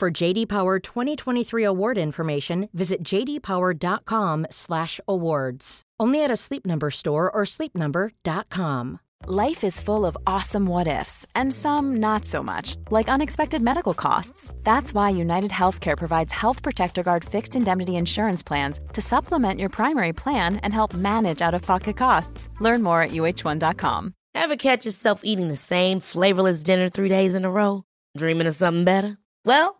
For JD Power 2023 award information, visit jdpower.com/awards. Only at a Sleep Number store or sleepnumber.com. Life is full of awesome what ifs, and some not so much, like unexpected medical costs. That's why United Healthcare provides Health Protector Guard fixed indemnity insurance plans to supplement your primary plan and help manage out of pocket costs. Learn more at uh1.com. Ever catch yourself eating the same flavorless dinner three days in a row? Dreaming of something better? Well,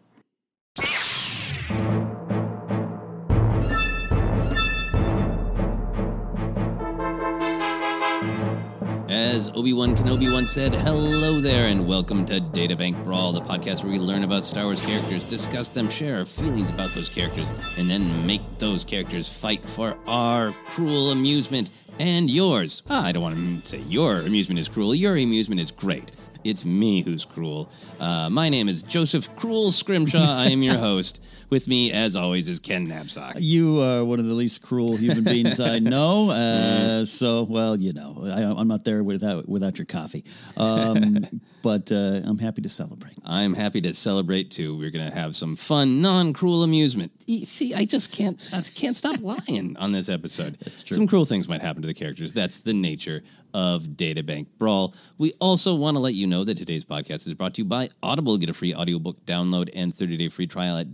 As Obi Wan Kenobi once said, hello there, and welcome to Databank Brawl, the podcast where we learn about Star Wars characters, discuss them, share our feelings about those characters, and then make those characters fight for our cruel amusement and yours. Ah, I don't want to say your amusement is cruel. Your amusement is great. It's me who's cruel. Uh, my name is Joseph Cruel Scrimshaw. I am your host. With me, as always, is Ken Napzok. You are one of the least cruel human beings I know. Uh, so, well, you know, I, I'm not there without without your coffee. Um, but uh, I'm happy to celebrate. I'm happy to celebrate too. We're going to have some fun, non-cruel amusement. See, I just can't, I can't stop lying on this episode. That's true. Some cruel things might happen to the characters. That's the nature of Databank Brawl. We also want to let you know that today's podcast is brought to you by Audible. Get a free audiobook download and 30-day free trial at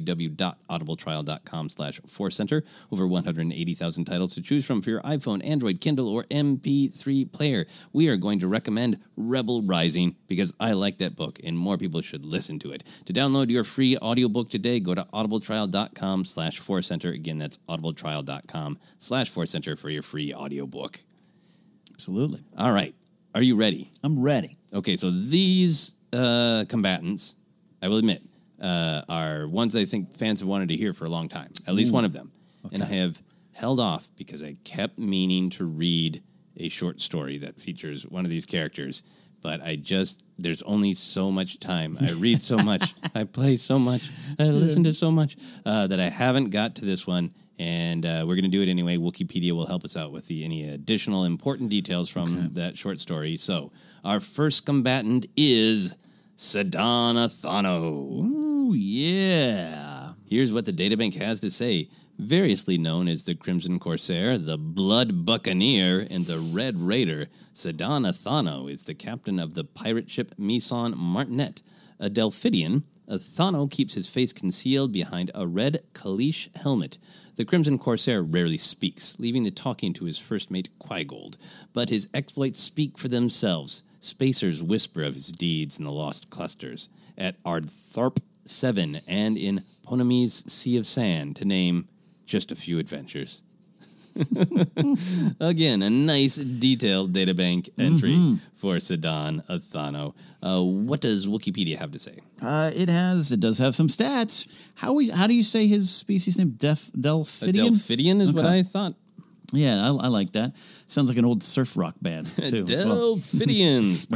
www.audibletrial.com slash center. Over 180,000 titles to choose from for your iPhone, Android, Kindle, or MP3 player. We are going to recommend Rebel Rising because I like that book and more people should listen to it. To download your free audiobook today, go to audibletrial.com slash center. Again, that's audibletrial.com slash center for your free audiobook. Absolutely. All right. Are you ready? I'm ready. Okay, so these uh, combatants, I will admit, uh, are ones I think fans have wanted to hear for a long time, at least one of them. And I have held off because I kept meaning to read a short story that features one of these characters. but I just there's only so much time. I read so much, I play so much, I listen to so much uh, that I haven't got to this one. And uh, we're going to do it anyway. Wikipedia will help us out with the, any additional important details from that short story. So, our first combatant is Sidon Ithano. Ooh, yeah. Here's what the databank has to say. Variously known as the Crimson Corsair, the Blood Buccaneer, and the Red Raider, Sidon Ithano is the captain of the pirate ship Meson Martinet. A Delphidian, Ithano keeps his face concealed behind a red Kaleesh helmet. The Crimson Corsair rarely speaks, leaving the talking to his first mate Quiggold, but his exploits speak for themselves. Spacers whisper of his deeds in the Lost Clusters, at Ardtharp 7, and in Ponamies Sea of Sand, to name just a few adventures. Again, a nice detailed databank entry for Sidon Ithano. Uh, what does Wikipedia have to say? Uh, it has. It does have some stats. How we? How do you say his species name? Def A Delphidian. Delphidian is what I thought. Yeah, I, I like that. Sounds like an old surf rock band too. well. Delphidians.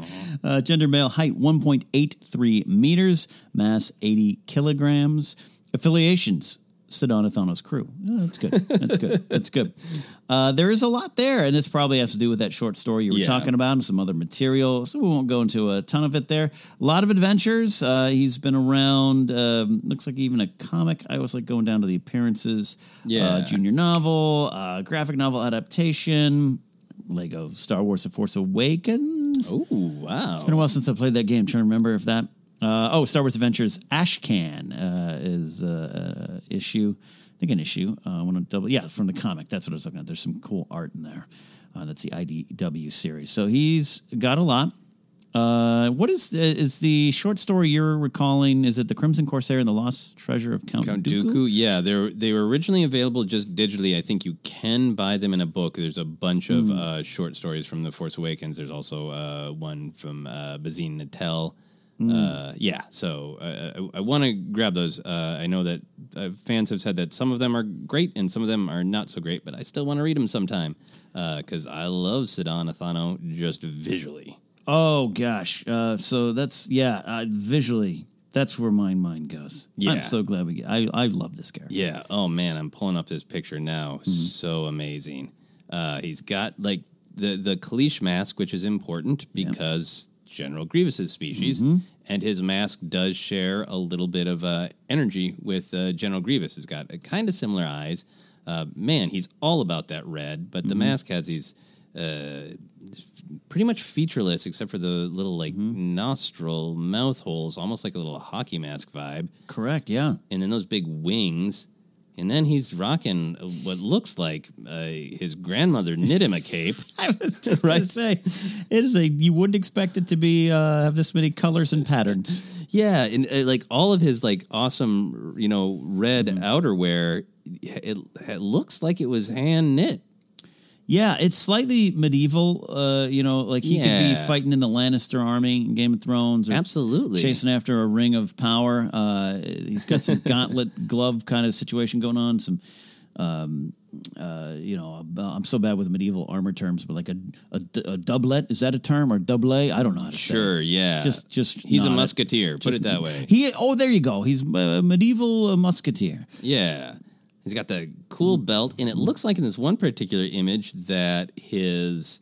Uh, gender male, height 1.83 meters, mass 80 kilograms. Affiliations, Sidon Ithano's crew. Yeah, that's good. That's good. That's good. Uh, there is a lot there, and this probably has to do with that short story you were Yeah. talking about and some other material. So we won't go into a ton of it there. A lot of adventures. Uh, he's been around. Um, looks like even a comic. I always like going down to the appearances. Yeah. Uh, junior novel, uh, graphic novel adaptation. Lego Star Wars: The Force Awakens. Oh, wow. It's been a while since I played that game. trying to remember if that. Uh, oh, Star Wars Adventures Ashcan uh, is uh, uh, issue. I think an issue. Uh, I want to double. Yeah, from the comic. That's what I was looking at. There's some cool art in there. Uh, that's the IDW series. So he's got a lot. Uh, what is is the short story you're recalling? Is it the Crimson Corsair and the Lost Treasure of Count, Count Dooku? Dooku, yeah, they they were originally available just digitally. I think you can buy them in a book. There's a bunch of Hmm. uh, short stories from The Force Awakens. There's also uh, one from uh, Bazine Netal. Hmm. Uh, yeah, so uh, I, I want to grab those. Uh, I know that uh, fans have said that some of them are great and some of them are not so great, but I still want to read them sometime because I love Sidon Ithano just visually. Oh gosh. Uh, so that's yeah. Uh, visually, that's where my mind goes. Yeah. I'm so glad we get. I I love this character. Yeah. Oh man, I'm pulling up this picture now. Mm-hmm. So amazing. Uh, he's got like the the Kaleesh mask, which is important because General Grievous's species, Mm-hmm. and his mask does share a little bit of uh, energy with uh, General Grievous. He's got a kind of similar eyes. Uh, man, he's all about that red, but the Mm-hmm. mask has these. Uh, pretty much featureless except for the little like Mm-hmm. nostril mouth holes almost like a little hockey mask vibe Correct. Yeah. and then those big wings. And then he's rocking what looks like uh, his grandmother knit him a cape. I was just right. say it is a you wouldn't expect it to be uh, have this many colors and patterns. yeah, and uh, like all of his like awesome, you know, red Mm-hmm. outerwear, it, it looks like it was hand knit. Yeah, it's slightly medieval. Uh, you know, like he could be fighting in the Lannister army in Game of Thrones, or Absolutely. chasing after a ring of power. Uh, he's got some gauntlet glove kind of situation going on. Some, um, uh, you know, I'm so bad with medieval armor terms, but like a, a, a doublet is that a term or doublet? I don't know how to say. it. Sure, yeah. Just, just he's a nod it. musketeer. Put Just- it that way. He oh, there you go. He's a medieval uh, musketeer. Yeah. He's got the cool belt, and it looks like in this one particular image that his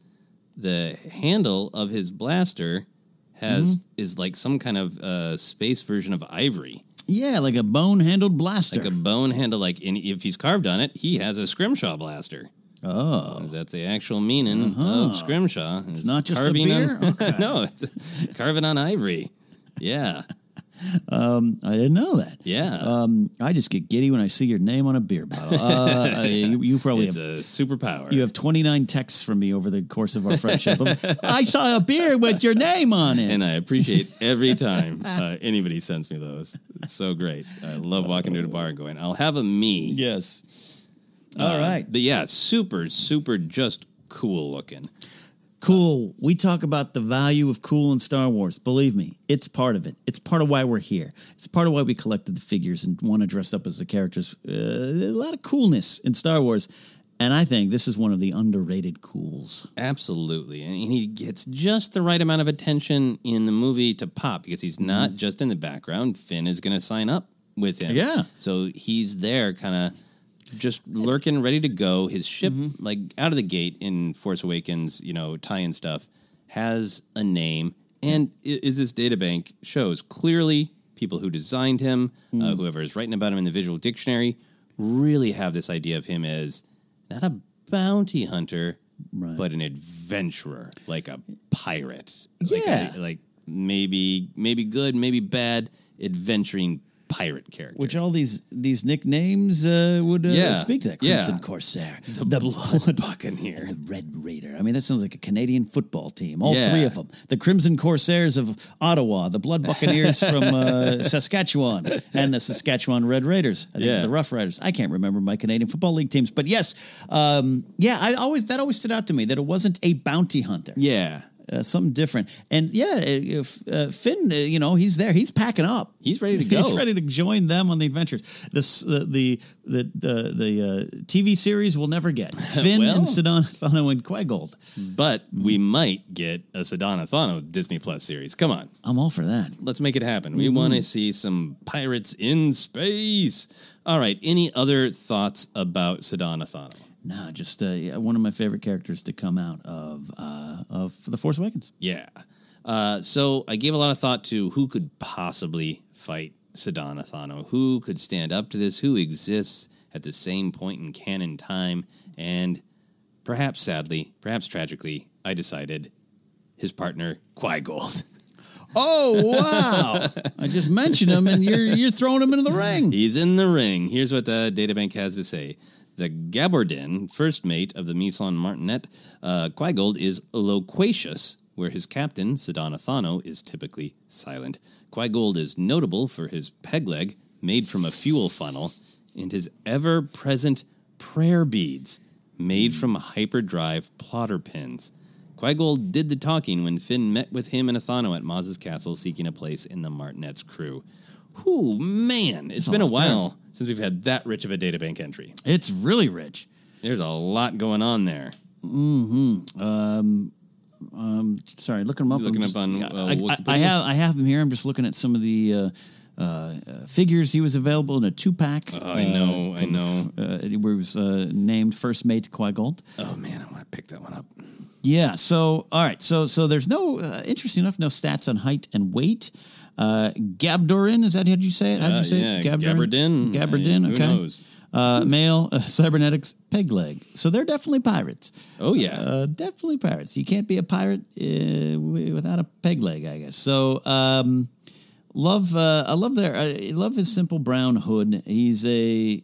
the handle of his blaster has is like some kind of uh, space version of ivory, Yeah, like a bone handled blaster. like a bone handle. Like, and if he's carved on it, he has a scrimshaw blaster. oh, Is that the actual meaning of scrimshaw? It's not just a carving beer? On, no, it's carving on ivory. Yeah, I didn't know that. yeah. Um, I just get giddy when I see your name on a beer bottle. Uh, you, you probably it's have, a superpower. you have 29 texts from me over the course of our friendship. I saw a beer with your name on it. and I appreciate every time uh, anybody sends me those. It's so great. I love walking to the bar and going, "I'll have a me." yes. Uh, All right. but yeah, super, super, just cool looking. Cool. We talk about the value of cool in Star Wars. Believe me, it's part of it. It's part of why we're here. It's part of why we collected the figures and want to dress up as the characters. Uh, a lot of coolness in Star Wars. And I think this is one of the underrated cools. Absolutely. And he gets just the right amount of attention in the movie to pop because he's not just in the background. Finn is going to sign up with him. Yeah. So he's there kind of just lurking, ready to go. His ship, like out of the gate in Force Awakens, you know, tie in stuff, has a name. And i- is this databank shows clearly people who designed him, uh, whoever is writing about him in the visual dictionary, really have this idea of him as not a bounty hunter, but an adventurer, like a pirate. Like a- Yeah. like maybe maybe good, maybe bad, adventuring pirate character. Which all these these nicknames uh, would uh, Yeah, speak to that. yeah. Crimson Corsair, the, Blood Buccaneer. the Red Raider. I mean, that sounds like a Canadian football team. All Yeah. three of them. The Crimson Corsairs of Ottawa, the Blood Buccaneers from uh, Saskatchewan, and the Saskatchewan Red Raiders. Yeah. the Rough Riders. I can't remember my Canadian Football League teams, but yes, um, yeah, I always that always stood out to me that it wasn't a bounty hunter. Yeah. Uh, something different, and yeah, if uh, Finn, uh, you know, he's there, he's packing up. He's ready to go. He's ready to join them on the adventures. This uh, the the the the uh, TV series will never get Finn Well. and Sidon Ithano and Quiggold. But we might get a Sidon Ithano Disney Plus series. Come on. I'm all for that. Let's make it happen. We want to see some pirates in space. All right. Any other thoughts about Sidon Ithano? Nah, just uh, one of my favorite characters to come out of uh, of The Force Awakens. Yeah. Uh, so I gave a lot of thought to who could possibly fight Sidon Ithano, who could stand up to this, who exists at the same point in canon time, and perhaps sadly, perhaps tragically, I decided his partner Quiggold. Oh wow! I just mentioned him, and you're you're throwing him into the ring. He's in the ring. Here's what the databank has to say. The Gabardin, first mate of the Meson Martinet, uh, Quiggold is loquacious, where his captain, Sidon Ithano, is typically silent. Quiggold is notable for his peg leg, made from a fuel funnel, and his ever-present prayer beads, made from hyperdrive plotter pins. Quiggold did the talking when Finn met with him and Ithano at Maz's castle seeking a place in the Martinet's crew. Whew, man, it's been a while since we've had that rich of a databank entry. It's really rich. There's a lot going on there. Hmm. Um. Um. Sorry, looking him up. Looking I'm up on, uh, I, I, I have I have him here. I'm just looking at some of the. Uh, uh, uh, figures he was available in a two pack. Oh, I know, I know. Uh, where he was uh, named first mate Qui. Oh man, I want to pick that one up. Yeah. So all right. So so there's no uh, interesting enough no stats on height and weight. Uh, Gabdorin is that how you say it? How did Uh, you say yeah, it? Gabardin. Gabardin. Uh, who okay. knows? Uh, male uh, cybernetics peg leg. So they're definitely pirates. Oh yeah, Uh, definitely pirates. You can't be a pirate uh, without a peg leg, I guess. So, um, love. Uh, I love their. I love his simple brown hood. He's a.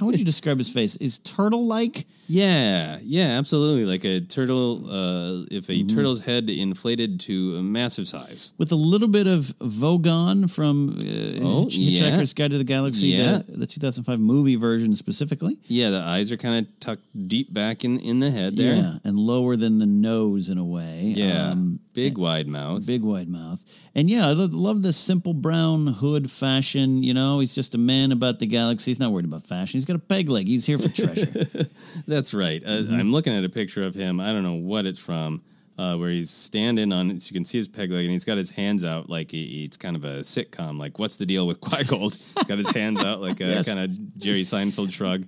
How would you describe his face? Is turtle like? Yeah, yeah, absolutely. Like a turtle. Uh, if a Mm-hmm. turtle's head inflated to a massive size. with a little bit of Vogon from uh, Oh, Hitchhiker's yeah. Guide to the Galaxy, Yeah. the, the 2005 movie version specifically. Yeah, the eyes are kind of tucked deep back in in the head there. Yeah, and lower than the nose in a way. Yeah, Um, big wide mouth. big wide mouth. And yeah, I love this simple brown hood fashion. You know, he's just a man about the galaxy. He's not worried about fashion. He's got a peg leg. He's here for treasure. That's right. Uh, Mm-hmm. I'm looking at a picture of him. I don't know what it's from. Uh, where he's standing on, so you can see his peg leg, and he's got his hands out like he, it's kind of a sitcom. Like, what's the deal with Quiggold? He's got his hands out like a kind of Jerry Seinfeld shrug.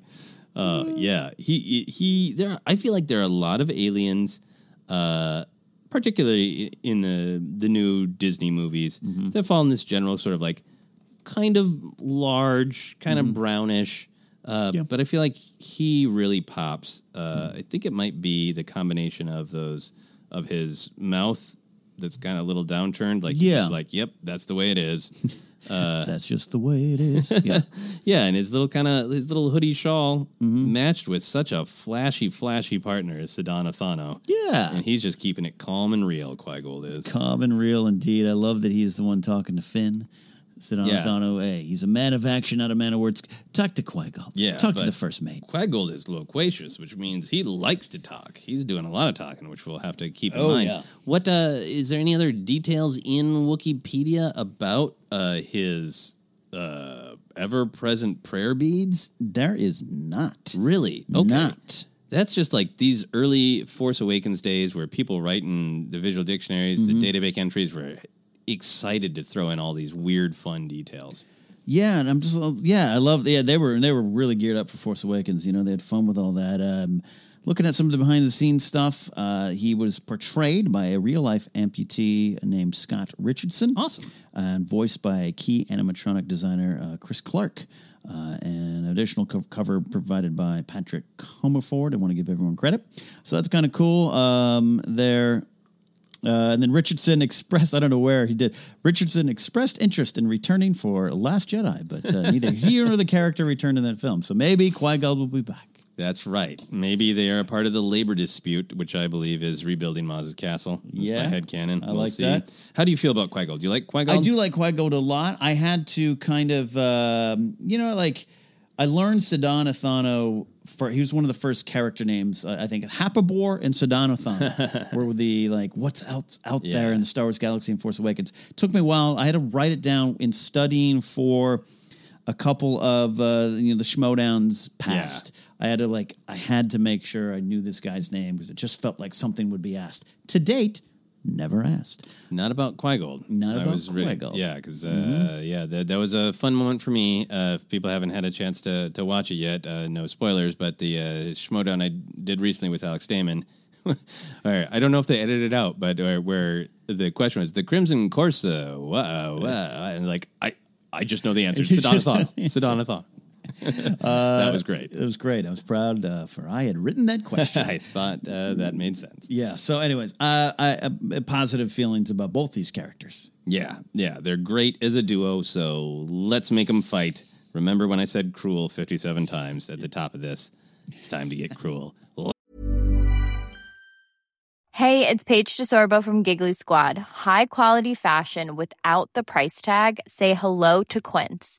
Uh, yeah, he, he he. There, are, I feel like there are a lot of aliens, uh, particularly in the the new Disney movies, Mm-hmm. that fall in this general sort of like kind of large, kind of brownish. Uh, Yeah. But I feel like he really pops. Uh, I think it might be the combination of those of his mouth that's kind of a little downturned. Like, Yeah. like, yep, that's the way it is. That's just the way it is. Yeah. yeah, and his little kind of his little hoodie shawl Mm-hmm. matched with such a flashy, flashy partner as Sidon Ithano. Yeah. and he's just keeping it calm and real. Quiggold is. Calm and real indeed. I love that he's the one talking to Finn. Sedona Yeah. Thano, hey, he's a man of action, not a man of words. Talk to Quiggold. Yeah, Talk to the first mate. Quiggold is loquacious, which means he likes to talk. He's doing a lot of talking, which we'll have to keep in Oh, mind. yeah. What uh, is there any other details in Wikipedia about uh, his uh, ever present prayer beads? There is not. Really? Okay. Not. That's just like these early Force Awakens days where people write in the visual dictionaries, Mm-hmm. the database entries were excited to throw in all these weird, fun details. Yeah, and I'm just yeah, I love yeah, they were they were really geared up for Force Awakens. You know, they had fun with all that. Um, looking at some of the behind the scenes stuff, uh, he was portrayed by a real life amputee named Scott Richardson. Awesome. And voiced by key animatronic designer uh, Chris Clark. Uh, and additional co- cover provided by Patrick Comerford. I want to give everyone credit. So that's kind of cool. Um, there. Uh, and then Richardson expressed, I don't know where he did, Richardson expressed interest in returning for Last Jedi, but uh, neither he nor the character returned in that film. So maybe Qui Gon will be back. That's right. Maybe they are a part of the labor dispute, which I believe is rebuilding Maz's castle. That's Yeah, my headcanon. I we'll like see. that. How do you feel about Qui Gon? Do you like Qui Gon? I do like Qui Gon a lot. I had to kind of, um, you know, like I learned Sidon Ithano. For, he was one of the first character names. Uh, I think Happabore and Sidon Ithano were the like what's out out there in the Star Wars galaxy and Force Awakens. Took me a while. I had to write it down in studying for a couple of uh, you know the Schmoedowns past. I had to like I had to make sure I knew this guy's name because it just felt like something would be asked. To date, never asked. Not about Qui Gon. Not I about was Qui-Gon. Yeah, because uh, Mhm. yeah, that, that was a fun moment for me. Uh, if people haven't had a chance to to watch it yet, uh, no spoilers. But the uh, Schmoedown I did recently with Alex Damon. All right, I don't know if they edited it out, but uh, where the question was the Crimson Corsa, wow, wow, and like I, I just know the answer. You just know Sidon Ithano, the answer. Sidon Ithano. Uh, that was great. It was great. I was proud uh, for I had written that question. I thought uh, that made sense. yeah. So, anyways, uh, I, uh, positive feelings about both these characters. Yeah, yeah, they're great as a duo. So let's make them fight. Remember when I said cruel 57 times at the top of this? It's time to get cruel. Hey, it's Paige DeSorbo from Giggly Squad. High quality fashion without the price tag. Say hello to Quince.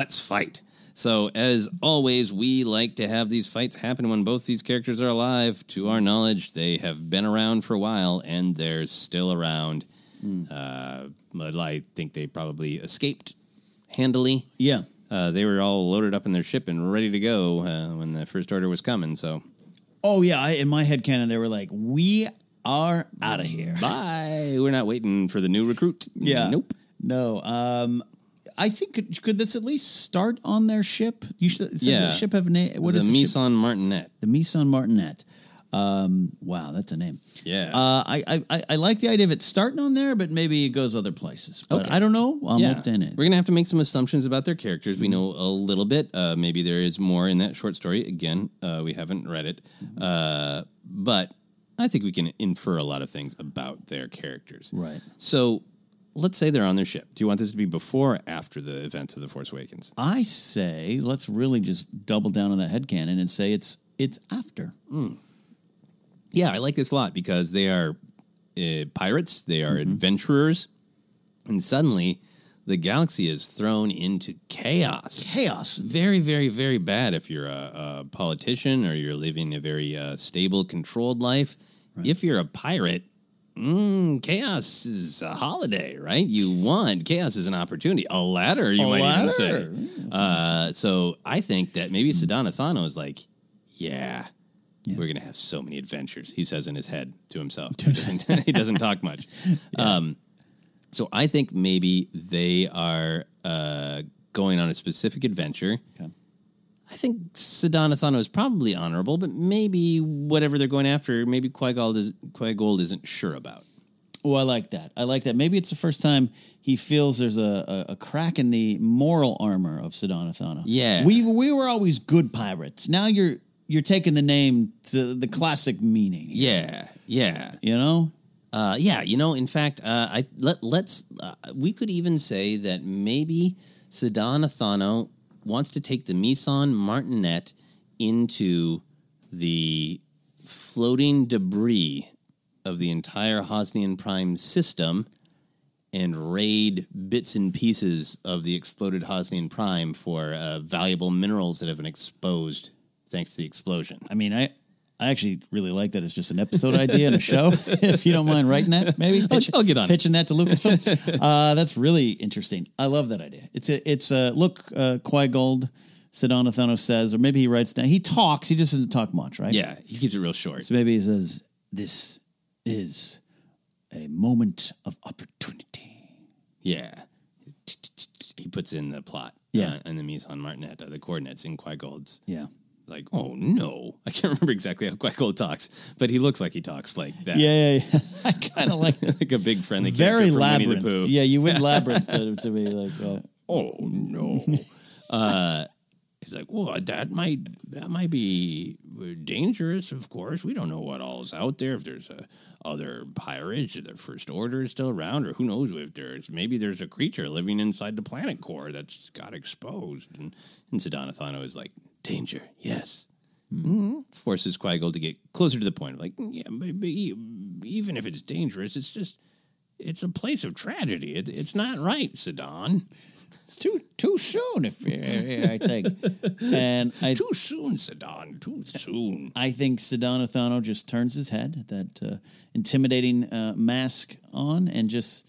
Let's fight. So, as always, we like to have these fights happen when both these characters are alive. To our knowledge, they have been around for a while and they're still around. Uh, but I think they probably escaped handily. Yeah. Uh, they were all loaded up in their ship and ready to go uh, when the first order was coming. So, Oh yeah, I, in my head canon, they were like, "We are out of here." bye. We're not waiting for the new recruit. Yeah. Nope. No. Um, I think could, could this at least start on their ship? You should. Yeah. The ship have a name. What the is the? Meson Martinet. The Meson Martinet. Um, wow, that's a name. Yeah. Uh, I, I I- like the idea of it starting on there, but maybe it goes other places. But Okay. I don't know. I'm yeah. in. We're gonna have to make some assumptions about their characters. We know a little bit. Uh, maybe there is more in that short story. Again, uh, we haven't read it, uh, but I think we can infer a lot of things about their characters. Right. So, let's say they're on their ship. Do you want this to be before or after the events of the Force Awakens? I say let's really just double down on that headcanon and say it's it's after. Yeah, I like this a lot because they are uh, pirates, they are Mm-hmm. adventurers, and suddenly the galaxy is thrown into chaos. Chaos. Very, very, very bad if you're a, a politician or you're living a very uh, stable, controlled life. If you're a pirate, mm, chaos is a holiday, right? You want chaos is an opportunity, a ladder, you A might ladder. even say. Uh, so I think that maybe Sidon Ithano is like, yeah, we're gonna have so many adventures. He says in his head to himself. He doesn't, he doesn't talk much. Um, so I think maybe they are uh, going on a specific adventure. Okay. I think Sidon Ithano is probably honorable, but maybe whatever they're going after, maybe Quiggold, is, Quiggold isn't sure about. Oh, I like that. I like that. Maybe it's the first time he feels there's a, a, a crack in the moral armor of Sidon Ithano. Yeah. we we were always good pirates. Now you're you're taking the name to the classic meaning. Yeah, yeah, You know. uh, yeah. You know, in fact, uh, I let let's uh, we could even say that maybe Sidon Ithano wants to take the Meson Martinet into the floating debris of the entire Hosnian Prime system and raid bits and pieces of the exploded Hosnian Prime for uh, valuable minerals that have been exposed thanks to the explosion. I mean, I I actually really like that. It's just an episode idea in a show. if you don't mind writing that, maybe I'll- I'll get on it. pitching that to Lucasfilm. uh, that's really interesting. I love that idea. It's a it's a look. Uh, Quiggold, Sedana Thanos says, or maybe he writes down. He talks. He just doesn't talk much, right? Yeah, he keeps it real short. So maybe he says, "This is a moment of opportunity." Yeah. He puts in the plot. Yeah. Uh, and the Meson Martinet, uh, the coordinates in Quiggold's. Yeah. Like, oh no. I can't remember exactly how Gold talks, but he looks like he talks like that. Yeah, yeah, yeah. I kind of like like a big friendly very character from Winnie the labyrinth. Yeah, you would labyrinth to, to be like. Uh, Oh no. uh, he's like, well, that might that might be dangerous. Of course, we don't know what all is out there. If there's a other pirates, or the First Order is still around, or who knows if there's maybe there's a creature living inside the planet core that's got exposed. And and Sidon Ithano is like, danger, yes. Mhm. Forces Quiggold to get closer to the point. Like, yeah, but, but e- even if it's dangerous, it's just it's a place of tragedy. It, it's not right, Sidon. it's too too soon, if I think. and I Too soon, Sidon. Too soon. I think Sidon Ithano just turns his head, that uh, intimidating uh, mask on, and just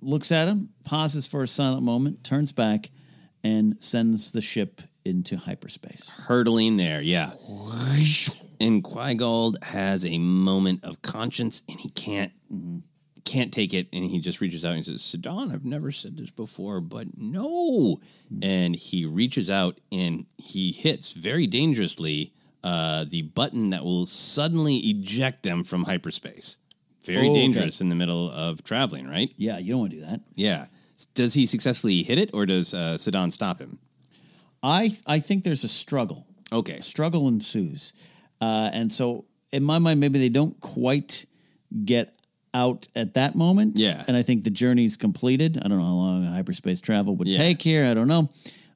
looks at him, pauses for a silent moment, turns back, and sends the ship into hyperspace. Hurtling there, yeah. And Quiggold has a moment of conscience, and he can't can't take it, and he just reaches out and says, "Sidon, I've never said this before, but no." And he reaches out and he hits very dangerously uh, the button that will suddenly eject them from hyperspace. Very Oh, okay. dangerous in the middle of traveling, right? Yeah, you don't want to do that. Yeah. Does he successfully hit it, or does uh, Sidon stop him? I I think there's a struggle. Okay. Struggle ensues, uh, and so in my mind, maybe they don't quite get out at that moment. Yeah. And I think the journey's completed. I don't know how long hyperspace travel would Yeah. take here. I don't know.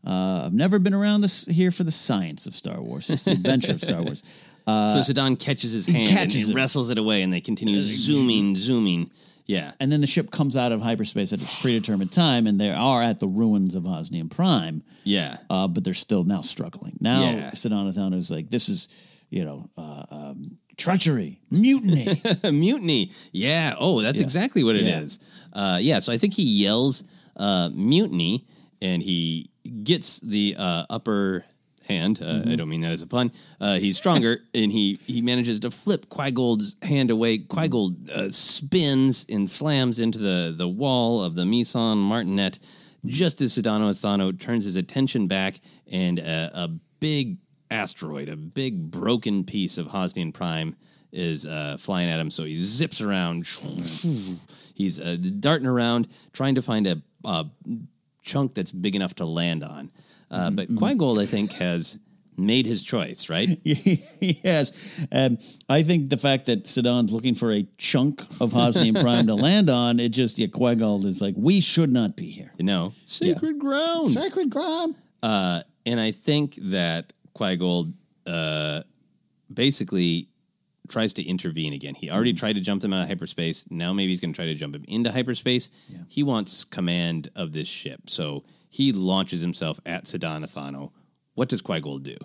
Uh, I've never been around this here for the science of Star Wars, just the adventure of Star Wars. so Sidon catches his hand catches and he it. wrestles it away, and they continue zooming, zooming. Yeah. And then the ship comes out of hyperspace at its predetermined time, and they are at the ruins of Hosnian Prime. Yeah. uh, but they're still now struggling. Now Yeah. Sidon Ithano is like, this is, you know, uh, um, treachery, mutiny. mutiny. Yeah. Oh, that's Yeah. exactly what it Yeah. is. Uh, yeah. So I think he yells uh, mutiny, and he gets the uh, upper hand. Uh, Mm-hmm. I don't mean that as a pun. Uh, he's stronger, and he he manages to flip Quiggold's hand away. Quiggold uh, spins and slams into the the wall of the Meson Martinet. Just as Sidon Ithano turns his attention back, and a, a big asteroid, a big broken piece of Hosnian Prime, is uh, flying at him. So he zips around. He's uh, darting around, trying to find a, a chunk that's big enough to land on. Uh, Mm-hmm, but Quiggold, I think, has made his choice, right? yes. Um, I think the fact that Sidon's looking for a chunk of Hosnian Prime to land on, it just, yeah, Quiggold is like, we should not be here. No, sacred ground. Sacred ground. Uh, and I think that Quiggold uh, basically tries to intervene again. He already tried to jump them out of hyperspace. Now maybe he's going to try to jump him into hyperspace. He wants command of this ship. So he launches himself at Sidon Ithano. What does Quiggold do?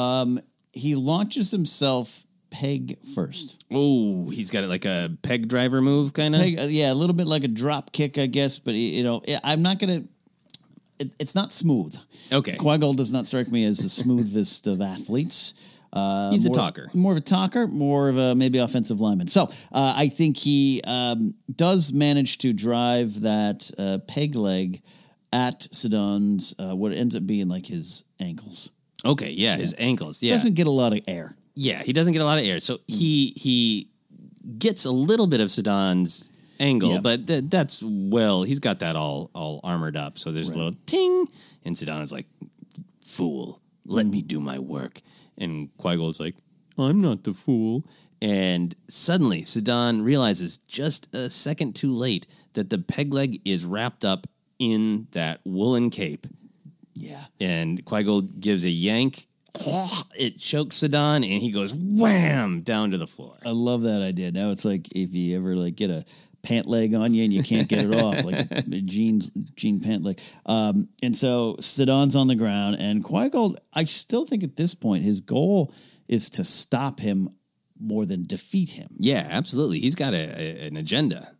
Um, he launches himself peg first. Oh, he's got it like a peg driver move, kind of. Peg, uh, yeah, a little bit like a drop kick, I guess. But you know, I'm not gonna. It, it's not smooth. Okay. Quiggold does not strike me as the smoothest of athletes. Uh, He's a talker. more of a talker, more of a maybe offensive lineman. So uh, I think he um, does manage to drive that uh, peg leg at Sidon's uh, what ends up being like his ankles. Okay, yeah, his ankles. Yeah, Doesn't get a lot of air. yeah, he doesn't get a lot of air. So he he gets a little bit of Sidon's angle, Yeah. but th- that's well, he's got that all all armored up. So there's a little ting, and Sidon is like, "Fool, let me do my work." And Quiggold's like, "I'm not the fool." And suddenly, Sidon realizes just a second too late that the peg leg is wrapped up in that woolen cape. Yeah. and Quiggold gives a yank. It chokes Sidon, and he goes wham down to the floor. I love that idea. Now it's like if you ever like get a pant leg on you and you can't get it off, like a jeans jean pant leg. Um, and so Sidon's on the ground, and Qui. I still think at this point his goal is to stop him more than defeat him. Yeah, absolutely. He's got a, a- an agenda.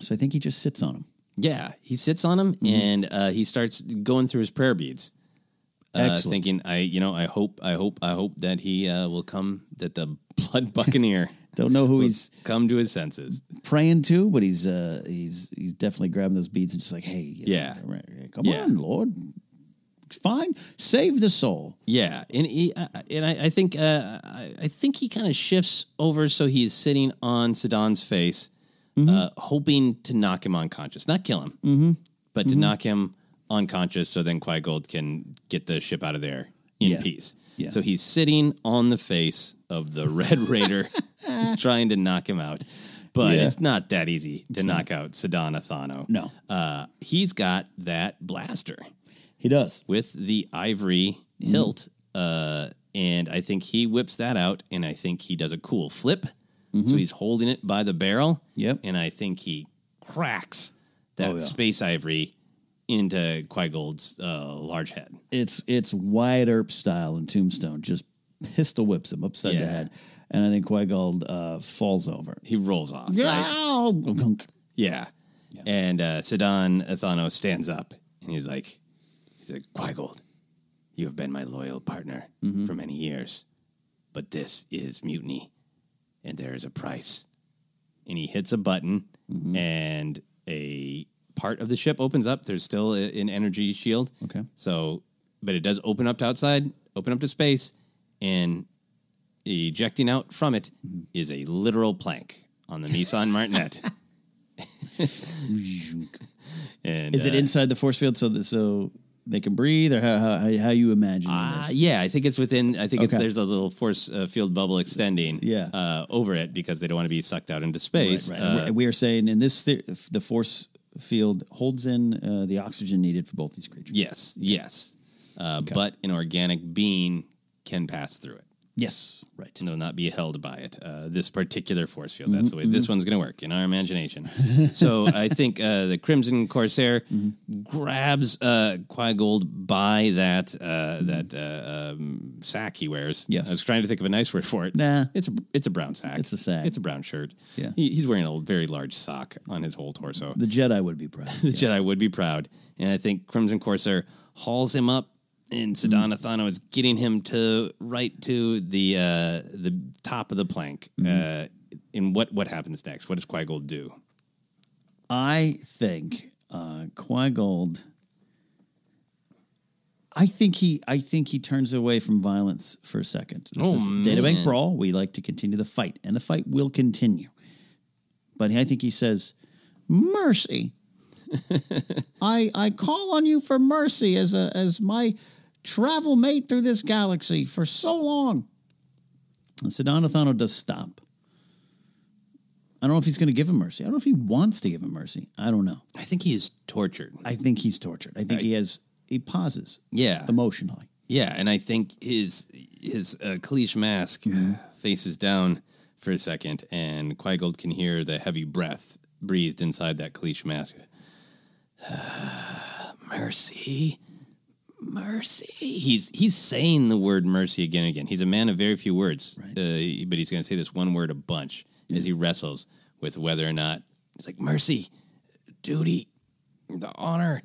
So I think he just sits on him. Yeah, he sits on him and uh, he starts going through his prayer beads, uh, Excellent. thinking, "I, you know, I hope, I hope, I hope that he uh, will come, that the blood buccaneer Don't know who will he's come to his senses." praying to, but he's uh, he's he's definitely grabbing those beads and just like, hey, you know, Yeah. come Yeah. on, Lord, fine, save the soul. Yeah, and he, uh, and I, I think uh, I, I think he kind of shifts over so he's sitting on Sidon's face, uh, hoping to knock him unconscious, not kill him, Mm-hmm. but to knock him unconscious, so then Quiggold can get the ship out of there in Yeah. peace. Yeah. So he's sitting on the face of the Red Raider, trying to knock him out. But Yeah. it's not that easy to knock out Sidon Ithano. No. Uh, he's got that blaster He does. with the ivory hilt. Uh, and I think he whips that out, and I think he does a cool flip. So he's holding it by the barrel. Yep. And I think he cracks that Oh, yeah. space ivory into Quiggold's uh, large head. it's it's Wyatt Earp style in Tombstone. Just pistol whips him upside the head, and I think Quiggold uh, falls over. He rolls off. right? Yeah. Yeah. And uh, Sidon Ithano stands up and he's like, he's like, Quiggold, you have been my loyal partner Mm-hmm. for many years, but this is mutiny, and there is a price. And he hits a button, Mm-hmm. and a part of the ship opens up. There's still a- an energy shield. Okay. So, but it does open up to outside, open up to space, and ejecting out from it is Mm-hmm. a literal plank on the Meson Martinet. and Is it uh, inside the force field? So that so they can breathe, or how how, how you imagine Uh, this? yeah, I think it's within. I think it's there's a little force uh, field bubble extending. Yeah. uh, over it because they don't want to be sucked out into space. Right, right. Uh, we are saying in this the, the force field holds in uh, the oxygen needed for both these creatures. yes, yes, uh, but an organic being can pass through it. Yes, right. and will not be held by it. Uh, this particular force field. Mm-hmm, That's the way this one's going to work in our imagination. so I think uh, the Crimson Corsair Mm-hmm. grabs uh, Quiggold by that uh, that uh, um, sack he wears. Mm-hmm. Yes. I was trying to think of a nice word for it. Nah. it's a it's a brown sack. It's a sack. It's a brown shirt. Yeah. he, he's wearing a very large sock on his whole torso. The Jedi would be proud. The Jedi would be proud. And I think Crimson Corsair hauls him up, and Mm-hmm. Thano is getting him to right to the uh, the top of the plank. Mm-hmm. Uh, and what what happens next? What does Quiggold do? I think uh, Quiggold. I think he. I think he turns away from violence for a second. This Oh, is Databank man. brawl. We like to continue the fight, and the fight will continue. But I think he says, "Mercy, I I call on you for mercy as a as my travel mate through this galaxy for so long." And Sidon Ithano does stop. I don't know if he's going to give him mercy. I don't know if he wants to give him mercy. I don't know. I think he is tortured. I think he's tortured. I think he has he pauses Yeah, emotionally. yeah, and I think his his uh, Kaleesh mask Mm-hmm. faces down for a second, and Quiggold can hear the heavy breath breathed inside that Kaleesh mask. mercy, mercy. He's he's saying the word mercy again and again. He's a man of very few words, uh, but he's going to say this one word a bunch as he wrestles with whether or not it's like mercy, duty, the honor,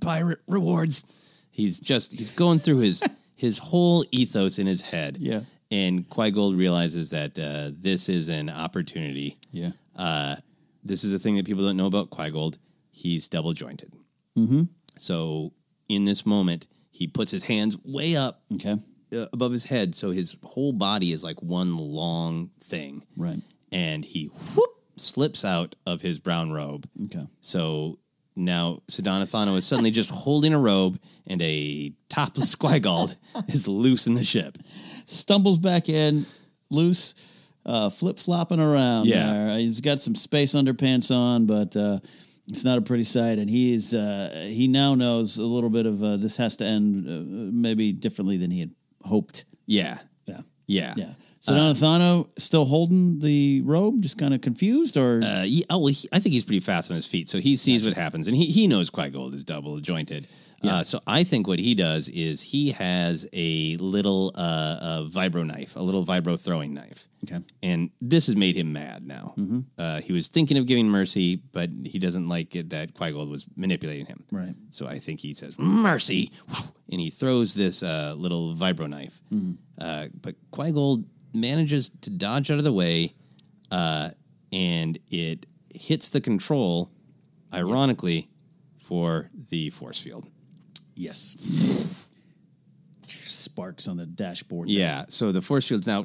pirate rewards. He's just he's going through his his whole ethos in his head. Yeah. And Quiggold realizes that uh, this is an opportunity. Yeah. Uh, this is a thing that people don't know about Quiggold. He's double jointed. Mm-hmm. So in this moment, he puts his hands way up Okay. uh, above his head, so his whole body is like one long thing. Right. And he whoop slips out of his brown robe. Okay. So now Sidon Ithano is suddenly just holding a robe, and a topless Squigald is loose in the ship. Stumbles back in, loose, uh, flip flopping around. Yeah. there. He's got some space underpants on, but uh, it's not a pretty sight. And he is uh, he now knows a little bit of uh, this has to end uh, maybe differently than he had hoped. Yeah, Yeah. yeah, Yeah. Sidon Ithano still holding the robe, just kind of confused, or Uh, yeah, oh, well, he, I think he's pretty fast on his feet, so he sees what happens, and he, he knows Quiggold is double jointed. Uh, so I think what he does is he has a little uh, uh, vibro knife, a little vibro throwing knife. Okay. And this has made him mad now. Uh, he was thinking of giving mercy, but he doesn't like it that Quiggold was manipulating him. Right. So I think he says mercy, and he throws this uh, little vibro knife. Uh, but Quiggold manages to dodge out of the way, uh, and it hits the control, ironically, for the force field. Yes, sparks on the dashboard. Yeah. So the force field's now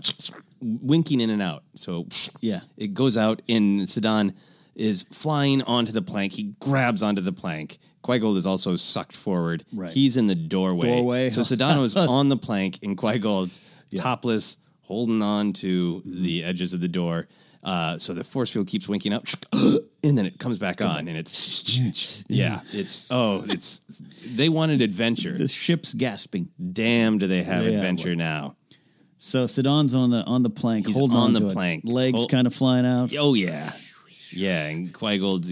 winking in and out. So Yeah. it goes out, and Sidon is flying onto the plank. He grabs onto the plank. Quiggold is also sucked forward. Right. He's in the doorway. Doorway. So is on the plank, and Quiggold's topless, holding on to the edges of the door. Uh, so the force field keeps winking up, and then it comes back on, and it's yeah, it's oh, it's they wanted adventure. the ship's gasping. Damn, do they have Yeah, adventure well. now? So Sidon's on the on the plank, He's holding on on the to it. plank. legs Hol- kind of flying out. Oh yeah, yeah. And Quiggold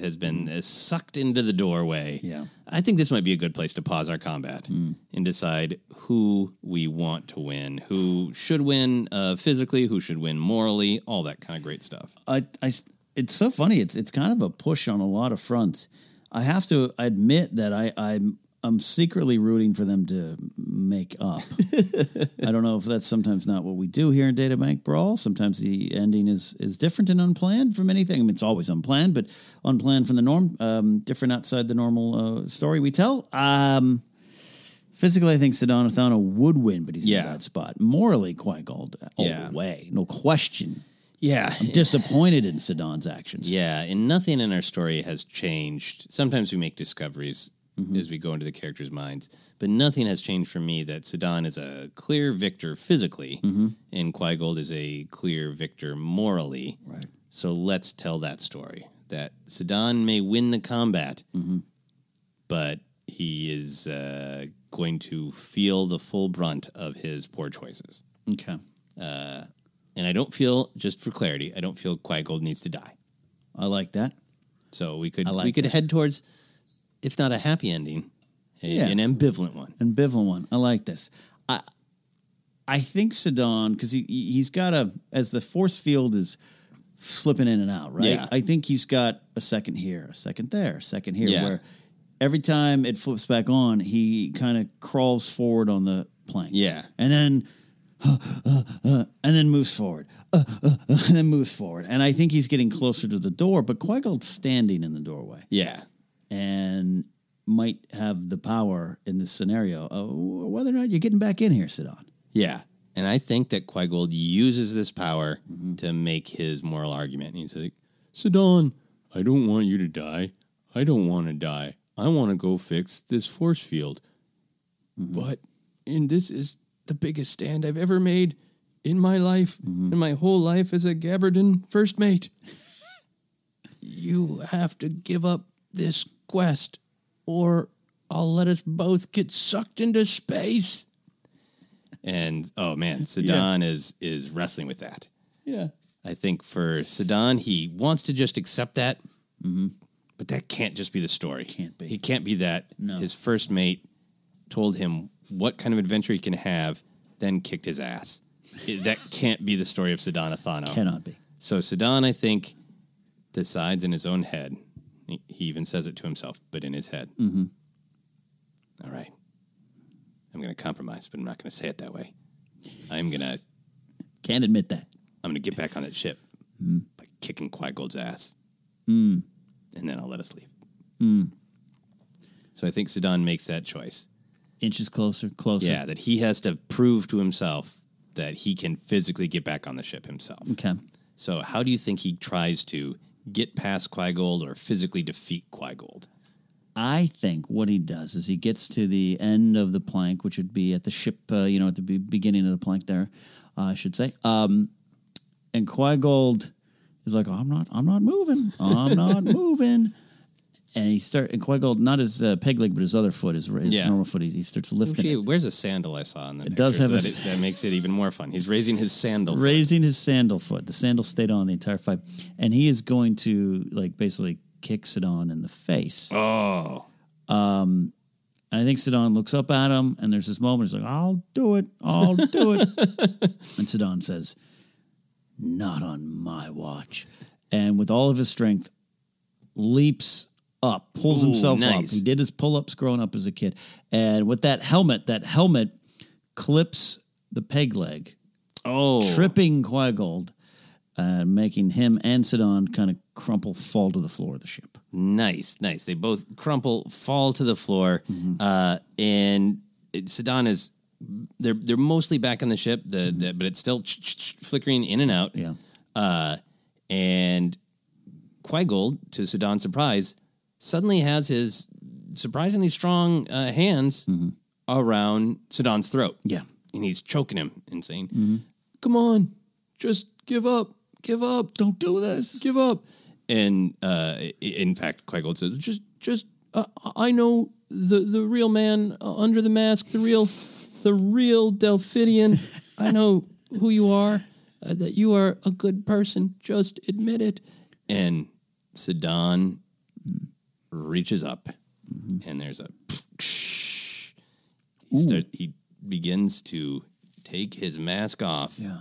has been uh, sucked into the doorway. Yeah. I think this might be a good place to pause our combat and decide who we want to win, who should win uh, physically, who should win morally, all that kind of great stuff. I, I, it's so funny. It's it's kind of a push on a lot of fronts. I have to admit that I I'm I'm secretly rooting for them to make up. I don't know if that's sometimes not what we do here in Databank Brawl. Sometimes the ending is is different and unplanned from anything. I mean, it's always unplanned, but unplanned from the norm, um, different outside the normal uh, story we tell. Um, physically, I think Sidon would win, but he's in Yeah. a bad spot. Morally, Quiggold all Yeah. the way, no question. Yeah. I'm disappointed in Sidon's actions. Yeah, and nothing in our story has changed. Sometimes we make discoveries Mm-hmm. as we go into the characters' minds. But nothing has changed for me that Sidon is a clear victor physically, mm-hmm. and Quiggold is a clear victor morally. Right. So let's tell that story. That Sidon may win the combat, mm-hmm. but he is uh, going to feel the full brunt of his poor choices. Okay. Uh, and I don't feel, just for clarity, I don't feel Quiggold needs to die. I like that. So we could like we could that. head towards, if not a happy ending, a- Yeah. an ambivalent one. ambivalent one. I like this. I I think Sidon because he he- he's got a as the force field is slipping in and out, right? Yeah. I think he's got a second here, a second there, a second here, Yeah. where every time it flips back on, he kind of crawls forward on the plank, Yeah. and then. and then moves forward, uh, uh, uh, and then moves forward, and I think he's getting closer to the door. But Quiggold's standing in the doorway, Yeah. And might have the power in this scenario of whether or not you're getting back in here, Sidon. Yeah. And I think that Quiggold uses this power Mm-hmm. to make his moral argument. And he's like, Sidon, I don't want you to die. I don't want to die. I want to go fix this force field. Mm-hmm. But, and this is the biggest stand I've ever made in my life, Mm-hmm. in my whole life as a Gabdorin first mate. you have to give up this quest, or I'll let us both get sucked into space. And oh man, Sidon is is wrestling with that. Yeah. I think for Sidon, he wants to just accept that, but that can't just be the story. Mm-hmm. Can't be. He can't be that. No. His first mate told him what kind of adventure he can have, then kicked his ass. It- that can't be the story of Sidon Ithano. Cannot be. So Sidon, I think, decides in his own head. He, even says it to himself, but in his head. Mm-hmm. All right. I'm going to compromise, but I'm not going to say it that way. I'm going to Can't admit that. I'm going to get back on that ship Mm. by kicking Quiggold's ass. And then I'll let us leave. Mm. So I think Sidon makes that choice. Inches closer, closer. Yeah, that he has to prove to himself that he can physically get back on the ship himself. Okay. So how do you think he tries to get past Quiggold or physically defeat Quiggold? I think what he does is he gets to the end of the plank, which would be at the ship, uh, you know, at the be- beginning of the plank there, uh, I should say. Um, and Quiggold is like, I'm not, I'm not moving, I'm not moving. And he start and Quiggold, not his uh, peg leg, but his other foot, his, his Yeah. normal foot. He, he starts lifting it, where's a sandal I saw in the It does have so a that, that makes it even more fun. He's raising his sandal. foot. raising his sandal foot. The sandal stayed on the entire fight, and he is going to like basically kick Sidon in the face. Oh, And I think Sidon looks up at him, and there's this moment. He's like, "I'll do it. I'll do it." and Sidon says, "Not on my watch." And with all of his strength, leaps up, pulls Ooh, himself up. He did his pull-ups growing up as a kid, and with that helmet, that helmet clips the peg leg, oh, tripping Quiggold, uh, making him and Sidon kind of crumple, fall to the floor of the ship. Nice, nice. They both crumple, fall to the floor, Mm-hmm. uh, and Sidon is. They're they're mostly back on the ship, the, the but it's still flickering in and out. Yeah. Uh, and Quiggold, to Sidon's surprise, suddenly has his surprisingly strong uh, hands around Sidon's throat. Mm-hmm. Yeah. and he's choking him and saying, "Come on, just give up, give up, Don't do this. give up." And uh, in fact, Quiggold says, "Just, just, uh, I know the the real man uh, under the mask, the real, the real Delphidian. I know who you are. Uh, that you are a good person. Just admit it." And Sidon reaches up, and there's a. He, start, he begins to take his mask off. Yeah.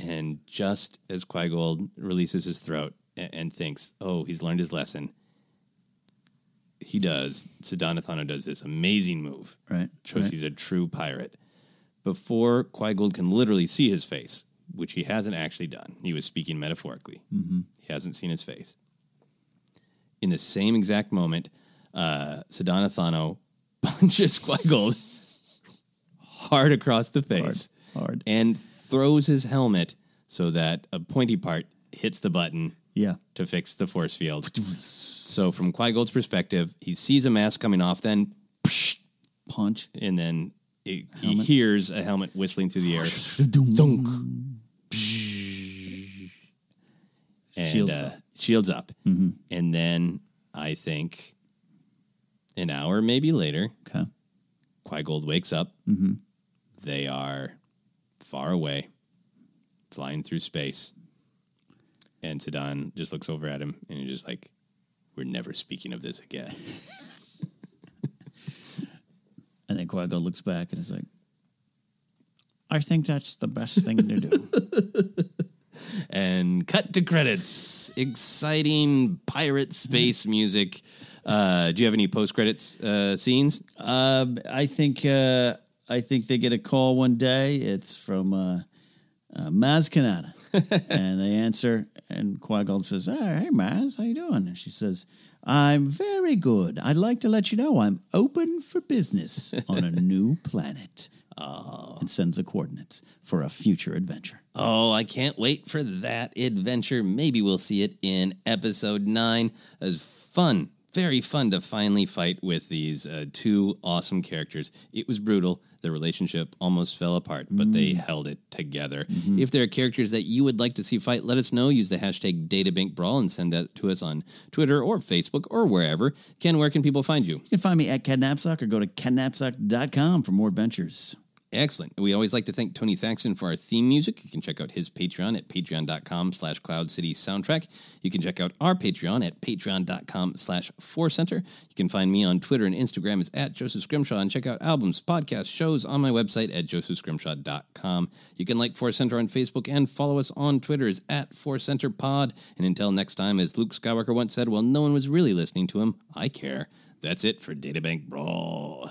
And just as Quiggold releases his throat and, and thinks, oh, he's learned his lesson, he does. Sidon Ithano does this amazing move. Right, Shows right. he's a true pirate. Before Qui can literally see his face, which he hasn't actually done, he was speaking metaphorically. Mm-hmm. He hasn't seen his face. In the same exact moment, uh, Sidon Ithano punches Qui Gold hard across the face hard. and throws his helmet so that a pointy part hits the button Yeah. to fix the force field. so from Quiggold's perspective, he sees a mask coming off, then psh, Punch. and then it, he hears a helmet whistling through the air. Thunk. And Shields uh, up. Mm-hmm. And then I think an hour, maybe later, Okay. Quiggold wakes up. Mm-hmm. They are far away, flying through space. And Sidon just looks over at him and he's just like, We're never speaking of this again. And then Quiggold looks back and is like, I think that's the best thing to do. and cut to credits. Exciting pirate space music. Uh, do you have any post credits uh, scenes? Um, I think uh, I think they get a call one day. It's from uh, uh, Maz Kanata, and they answer, and Quiggold says, oh, "Hey, Maz, how you doing?" And she says, "I'm very good. I'd like to let you know I'm open for business on a new planet." And sends the coordinates for a future adventure. Oh, I can't wait for that adventure. Maybe we'll see it in episode nine. It was fun, very fun to finally fight with these uh, two awesome characters. It was brutal. The relationship almost fell apart, but they held it together. If there are characters that you would like to see fight, let us know. Use the hashtag DataBankBrawl and send that to us on Twitter or Facebook or wherever. Ken, where can people find you? You can find me at KenNapzok or go to kennapzok.com for more adventures. Excellent. We always like to thank Tony Thaxton for our theme music. You can check out his Patreon at patreon.com slash Cloud Soundtrack. You can check out our Patreon at patreon.com slash Center. You can find me on Twitter and Instagram as at Joseph Scrimshaw and check out albums, podcasts, shows on my website at josephscrimshaw.com. You can like Force Center on Facebook and follow us on Twitter as at Force Center Pod. And until next time, as Luke Skywalker once said, well, no one was really listening to him. I care. That's it for Databank Brawl.